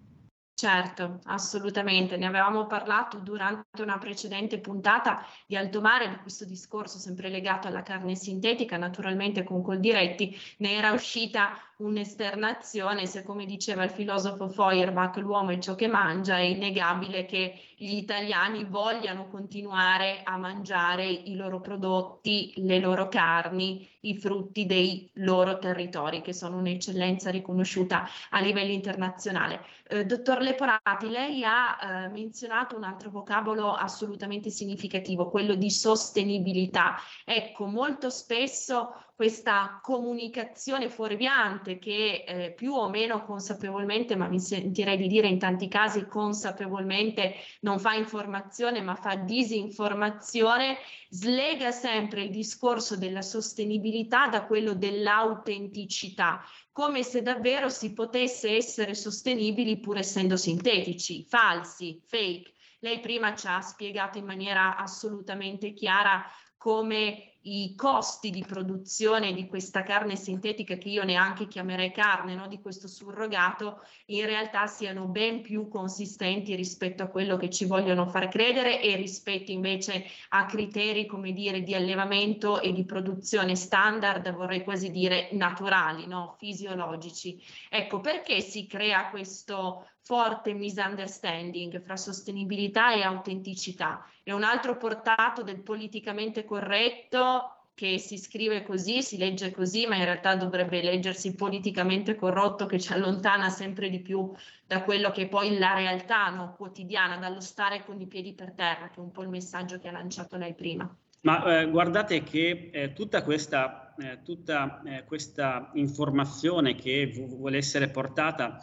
Certo, assolutamente. Ne avevamo parlato durante una precedente puntata di alto mare di questo discorso sempre legato alla carne sintetica, naturalmente con Coldiretti ne era uscita un'esternazione, se come diceva il filosofo Feuerbach l'uomo è ciò che mangia, è innegabile che gli italiani vogliano continuare a mangiare i loro prodotti, le loro carni, i frutti dei loro territori, che sono un'eccellenza riconosciuta a livello internazionale. Eh, dottor Leporati, lei ha eh, menzionato un altro vocabolo assolutamente significativo, quello di sostenibilità. Ecco, molto spesso questa comunicazione fuorviante che eh, più o meno consapevolmente, ma mi sentirei di dire in tanti casi consapevolmente non fa informazione ma fa disinformazione, slega sempre il discorso della sostenibilità da quello dell'autenticità, come se davvero si potesse essere sostenibili pur essendo sintetici, falsi, fake. Lei prima ci ha spiegato in maniera assolutamente chiara come i costi di produzione di questa carne sintetica che io neanche chiamerei carne, no? di questo surrogato, in realtà siano ben più consistenti rispetto a quello che ci vogliono far credere e rispetto invece a criteri, come dire, di allevamento e di produzione standard, vorrei quasi dire naturali, no? fisiologici. Ecco, perché si crea questo forte misunderstanding fra sostenibilità e autenticità. È un altro portato del politicamente corretto che si scrive così, si legge così, ma in realtà dovrebbe leggersi politicamente corrotto che ci allontana sempre di più da quello che è poi la realtà no, quotidiana, dallo stare con i piedi per terra, che è un po' il messaggio che ha lanciato lei prima. Ma eh, guardate che eh, tutta, questa, eh, tutta eh, questa informazione che vuole essere portata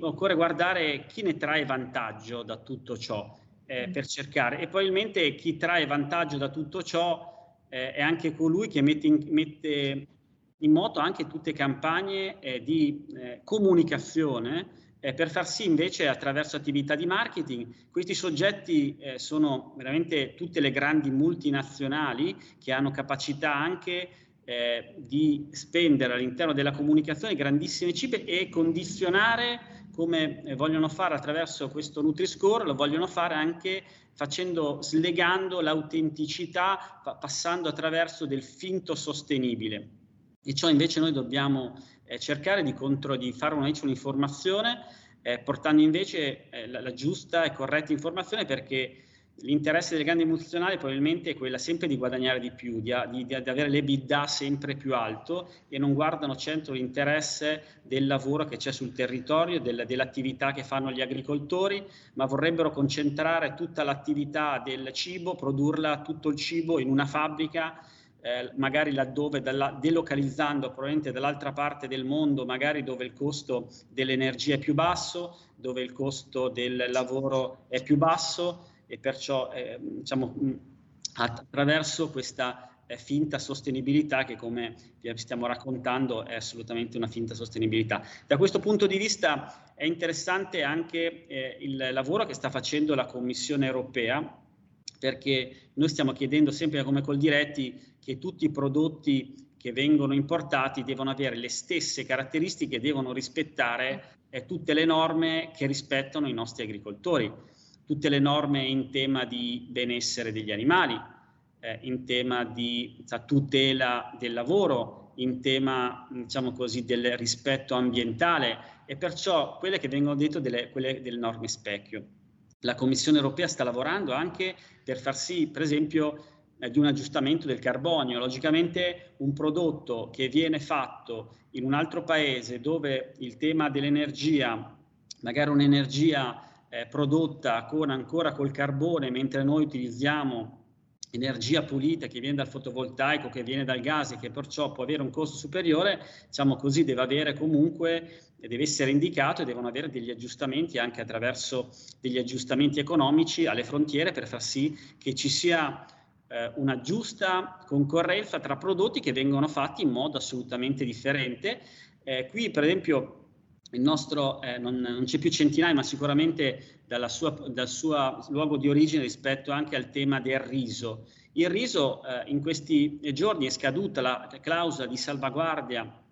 occorre guardare chi ne trae vantaggio da tutto ciò eh, mm. per cercare e probabilmente chi trae vantaggio da tutto ciò eh, è anche colui che mette in, mette in moto anche tutte campagne eh, di eh, comunicazione eh, per far sì invece attraverso attività di marketing questi soggetti eh, sono veramente tutte le grandi multinazionali che hanno capacità anche eh, di spendere all'interno della comunicazione grandissime cifre e condizionare come eh, vogliono fare attraverso questo Nutri-Score, lo vogliono fare anche facendo, slegando l'autenticità, pa- passando attraverso del finto sostenibile. E ciò invece noi dobbiamo eh, cercare di, contro, di fare una, un'informazione eh, portando invece eh, la, la, giusta e corretta informazione perché l'interesse delle grandi multinazionali probabilmente è quella sempre di guadagnare di più, di, di, di avere l'EBITDA sempre più alto e non guardano certo l'interesse del lavoro che c'è sul territorio, del, dell'attività che fanno gli agricoltori, ma vorrebbero concentrare tutta l'attività del cibo, produrla tutto il cibo in una fabbrica eh, magari laddove dalla, delocalizzando probabilmente dall'altra parte del mondo, magari dove il costo dell'energia è più basso, dove il costo del lavoro è più basso e perciò eh, diciamo, attraverso questa eh, finta sostenibilità che come vi stiamo raccontando è assolutamente una finta sostenibilità. Da questo punto di vista è interessante anche eh, il lavoro che sta facendo la Commissione europea perché noi stiamo chiedendo sempre come col diretti che tutti i prodotti che vengono importati devono avere le stesse caratteristiche, devono rispettare eh, tutte le norme che rispettano i nostri agricoltori tutte le norme in tema di benessere degli animali, eh, in tema di tutela del lavoro, in tema diciamo così, del rispetto ambientale e perciò quelle che vengono dette delle, quelle delle norme specchio. La Commissione europea sta lavorando anche per far sì, per esempio, eh, di un aggiustamento del carbonio. Logicamente un prodotto che viene fatto in un altro paese dove il tema dell'energia, magari un'energia eh, prodotta con, ancora col carbone, mentre noi utilizziamo energia pulita che viene dal fotovoltaico, che viene dal gas e che perciò può avere un costo superiore, diciamo così, deve avere comunque, deve essere indicato e devono avere degli aggiustamenti anche attraverso degli aggiustamenti economici alle frontiere per far sì che ci sia eh, una giusta concorrenza tra prodotti che vengono fatti in modo assolutamente differente. Eh, qui, per esempio, il nostro eh, non, non, c'è più centinaia, ma sicuramente sua, dal suo luogo di origine rispetto anche al tema del riso. Il riso eh, in questi giorni è scaduta la clausola di salvaguardia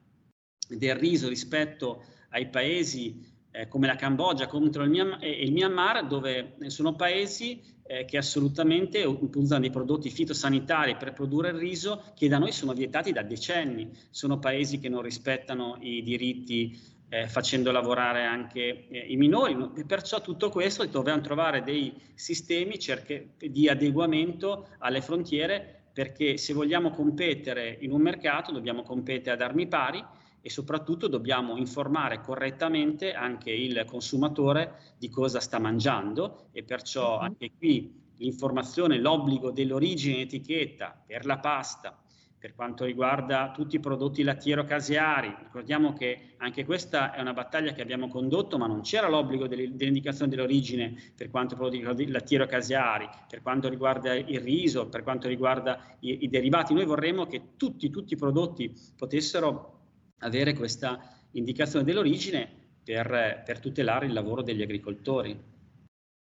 del riso rispetto ai paesi eh, come la Cambogia contro il Myanmar, e il Myanmar, dove sono paesi eh, che assolutamente usano dei prodotti fitosanitari per produrre il riso che da noi sono vietati da decenni. Sono paesi che non rispettano i diritti eh, facendo lavorare anche eh, i minori. E perciò tutto questo dobbiamo trovare dei sistemi cerche, di adeguamento alle frontiere perché se vogliamo competere in un mercato dobbiamo competere ad armi pari e soprattutto dobbiamo informare correttamente anche il consumatore di cosa sta mangiando e perciò mhm. anche qui l'informazione, l'obbligo dell'origine etichetta per la pasta, per quanto riguarda tutti i prodotti lattiero-caseari. Ricordiamo che anche questa è una battaglia che abbiamo condotto, ma non c'era l'obbligo dell'indicazione dell'origine per quanto riguarda i lattiero-caseari, per quanto riguarda il riso, per quanto riguarda i, i derivati. Noi vorremmo che tutti, tutti i prodotti potessero avere questa indicazione dell'origine per, per tutelare il lavoro degli agricoltori.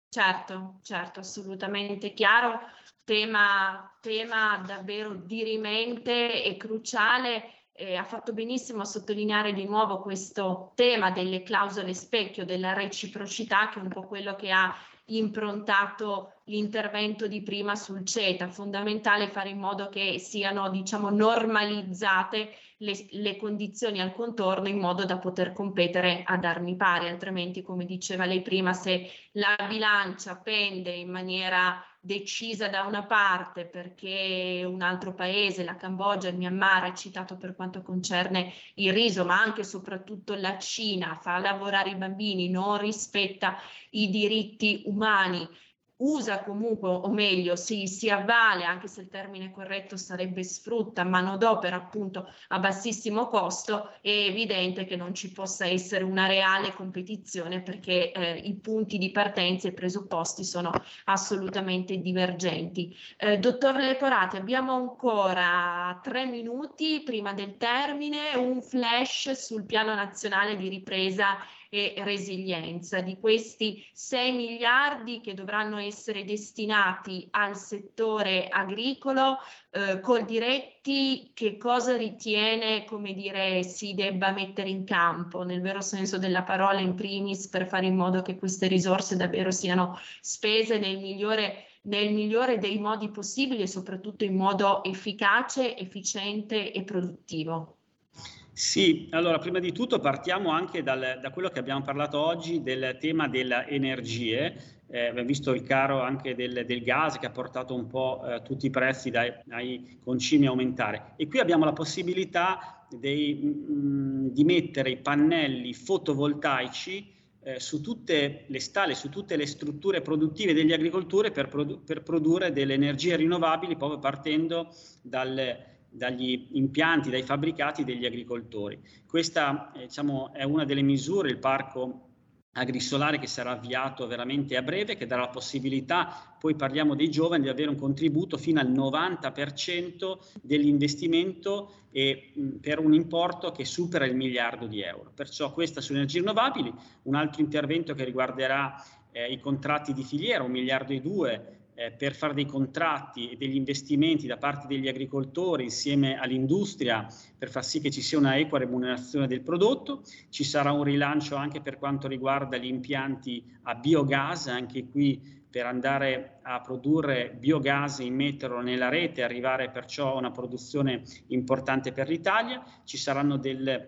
Certo, certo, assolutamente chiaro tema, tema davvero dirimente e cruciale. Eh, ha fatto benissimo a sottolineare di nuovo questo tema delle clausole specchio, della reciprocità, che è un po' quello che ha improntato l'intervento di prima sul CETA. Fondamentale fare in modo che siano, diciamo, normalizzate le, le, condizioni al contorno in modo da poter competere ad armi pari, altrimenti, come diceva lei prima, se la bilancia pende in maniera decisa da una parte perché un altro paese, la Cambogia, il Myanmar, ha citato per quanto concerne il riso, ma anche e soprattutto la Cina, fa lavorare i bambini, non rispetta i diritti umani usa comunque, o meglio, si, si avvale, anche se il termine corretto sarebbe sfrutta, manodopera appunto a bassissimo costo, è evidente che non ci possa essere una reale competizione perché eh, i punti di partenza e i presupposti sono assolutamente divergenti. Eh, dottor Leporati, abbiamo ancora tre minuti prima del termine, un flash sul piano nazionale di ripresa e resilienza. Di questi 6 miliardi che dovranno essere destinati al settore agricolo, eh, col diretti che cosa ritiene, come dire, si debba mettere in campo, nel vero senso della parola in primis, per fare in modo che queste risorse davvero siano spese nel migliore nel migliore dei modi possibili e soprattutto in modo efficace, efficiente e produttivo. Sì, allora prima di tutto partiamo anche dal, da quello che abbiamo parlato oggi del tema delle energie. eh, abbiamo visto il caro anche del, del, gas che ha portato un po' eh, tutti i prezzi dai, ai concimi a aumentare. E qui abbiamo la possibilità dei, mh, mm, di mettere i pannelli fotovoltaici eh, su tutte le stalle, su tutte le strutture produttive degli agricoltori per, produ- per produrre delle energie rinnovabili proprio partendo dal, dagli impianti, dai fabbricati degli agricoltori. Questa eh, diciamo, è una delle misure, il parco agrisolare che sarà avviato veramente a breve, che darà la possibilità, poi parliamo dei giovani, di avere un contributo fino al 90% dell'investimento e, mh, per un importo che supera il miliardo di euro. Perciò questa sulle energie rinnovabili, un altro intervento che riguarderà eh, i contratti di filiera, un miliardo e due eh, per fare dei contratti e degli investimenti da parte degli agricoltori insieme all'industria per far sì che ci sia una equa remunerazione del prodotto. Ci sarà un rilancio anche per quanto riguarda gli impianti a biogas, anche qui per andare a produrre biogas, immetterlo nella rete e arrivare perciò a una produzione importante per l'Italia. Ci saranno degli eh,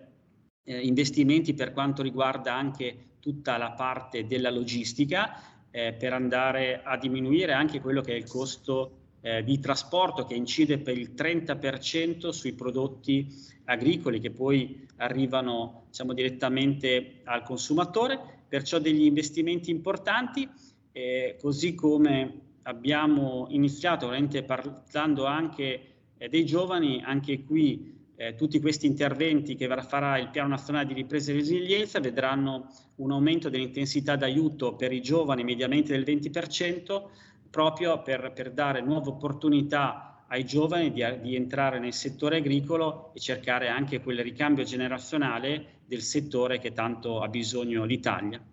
investimenti per quanto riguarda anche tutta la parte della logistica eh, per andare a diminuire anche quello che è il costo eh, di trasporto che incide per il 30% sui prodotti agricoli che poi arrivano diciamo, direttamente al consumatore, perciò degli investimenti importanti, eh, così come abbiamo iniziato parlando anche eh, dei giovani, anche qui eh, tutti questi interventi che farà il Piano Nazionale di Ripresa e Resilienza vedranno un aumento dell'intensità d'aiuto per i giovani mediamente del 20%, proprio per, per dare nuove opportunità ai giovani di, di, entrare nel settore agricolo e cercare anche quel ricambio generazionale del settore che tanto ha bisogno l'Italia.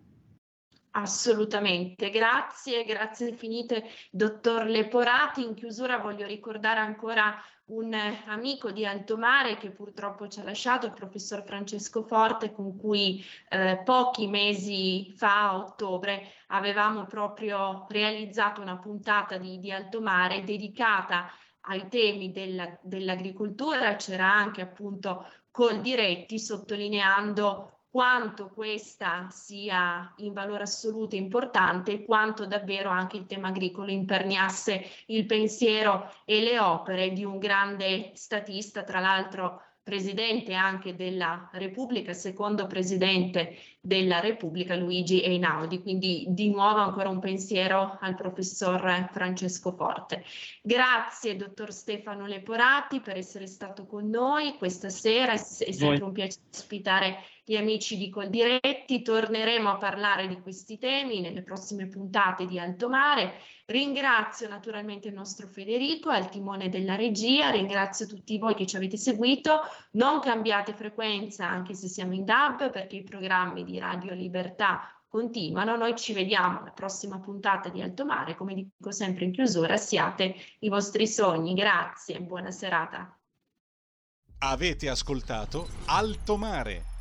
Assolutamente, grazie, grazie infinite, dottor Leporati. In chiusura voglio ricordare ancora un amico di alto mare che purtroppo ci ha lasciato, il professor Francesco Forte, con cui eh, pochi mesi fa, a ottobre, avevamo proprio realizzato una puntata di, di alto mare dedicata ai temi della, dell'agricoltura. C'era anche appunto col diretti sottolineando quanto questa sia in valore assoluto importante e quanto davvero anche il tema agricolo imperniasse il pensiero e le opere di un grande statista, tra l'altro presidente anche della Repubblica, secondo presidente della Repubblica Luigi Einaudi. Quindi di nuovo ancora un pensiero al professor Francesco Forte. Grazie dottor Stefano Leporati per essere stato con noi questa sera, è, sempre un piacere ospitare gli amici di Coldiretti. Torneremo a parlare di questi temi nelle prossime puntate di Alto Mare. Ringrazio naturalmente il nostro Federico al timone della regia, ringrazio tutti voi che ci avete seguito. Non cambiate frequenza anche se siamo in DAB perché i programmi di Radio Libertà continuano. Noi ci vediamo alla prossima puntata di Alto Mare. Come dico sempre in chiusura, siate i vostri sogni. Grazie, buona serata. Avete ascoltato Alto Mare